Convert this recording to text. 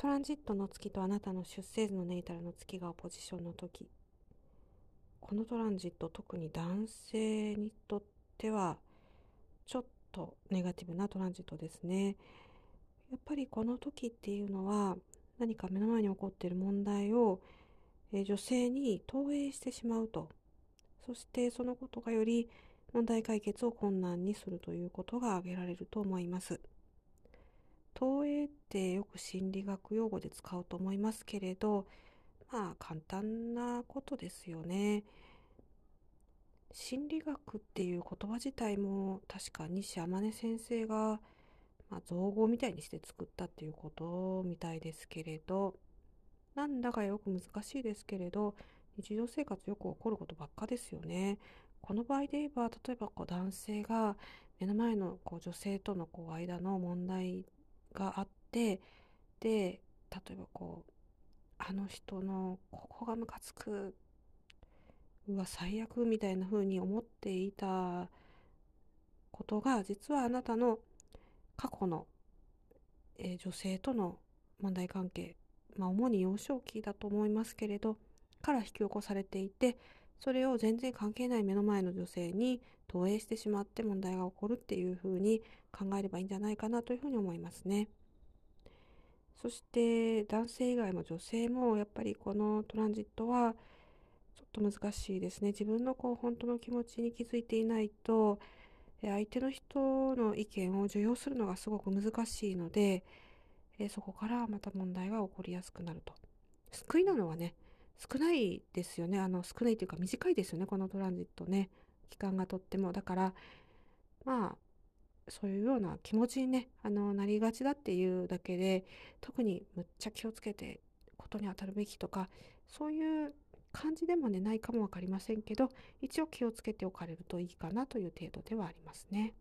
トランジットの月とあなたの出生図のネイタルの月がポジションの時。このトランジット特に男性にとってはちょっとネガティブなトランジットですね。やっぱりこの時っていうのは何か目の前に起こっている問題を女性に投影してしまうと。そしてそのことがより問題解決を困難にするということが挙げられると思います。投影ってよく心理学用語で使うと思いますけれど、まあ簡単なことですよね。心理学っていう言葉自体も確か西天音先生が、まあ、造語みたいにして作ったっていうことみたいですけれど、なんだかよく難しいですけれど、日常生活よく起こることばっかですよね。この場合で言えば、例えばこう男性が目の前のこう女性とのこう間の問題があって、で、例えばこう、あの人のここがムカつく、うわ、最悪みたいな風に思っていたことが、実はあなたの過去の、えー、女性との問題関係、まあ主に幼少期だと思いますけれど、から引き起こされていて、それを全然関係ない目の前の女性に投影してしまって問題が起こるっていうふうに考えればいいんじゃないかなというふうに思いますね。そして男性以外も女性もやっぱりこのトランジットはちょっと難しいですね。自分のこう本当の気持ちに気づいていないと相手の人の意見を受容するのがすごく難しいのでそこからまた問題が起こりやすくなると。救いなのはね少ないですよね。あの少ないというか短いですよね。このトランジットね。期間がとっても。だからまあそういうような気持ちにねあのなりがちだっていうだけで特にむっちゃ気をつけてことに当たるべきとかそういう感じでもねないかも分かりませんけど一応気をつけておかれるといいかなという程度ではありますね。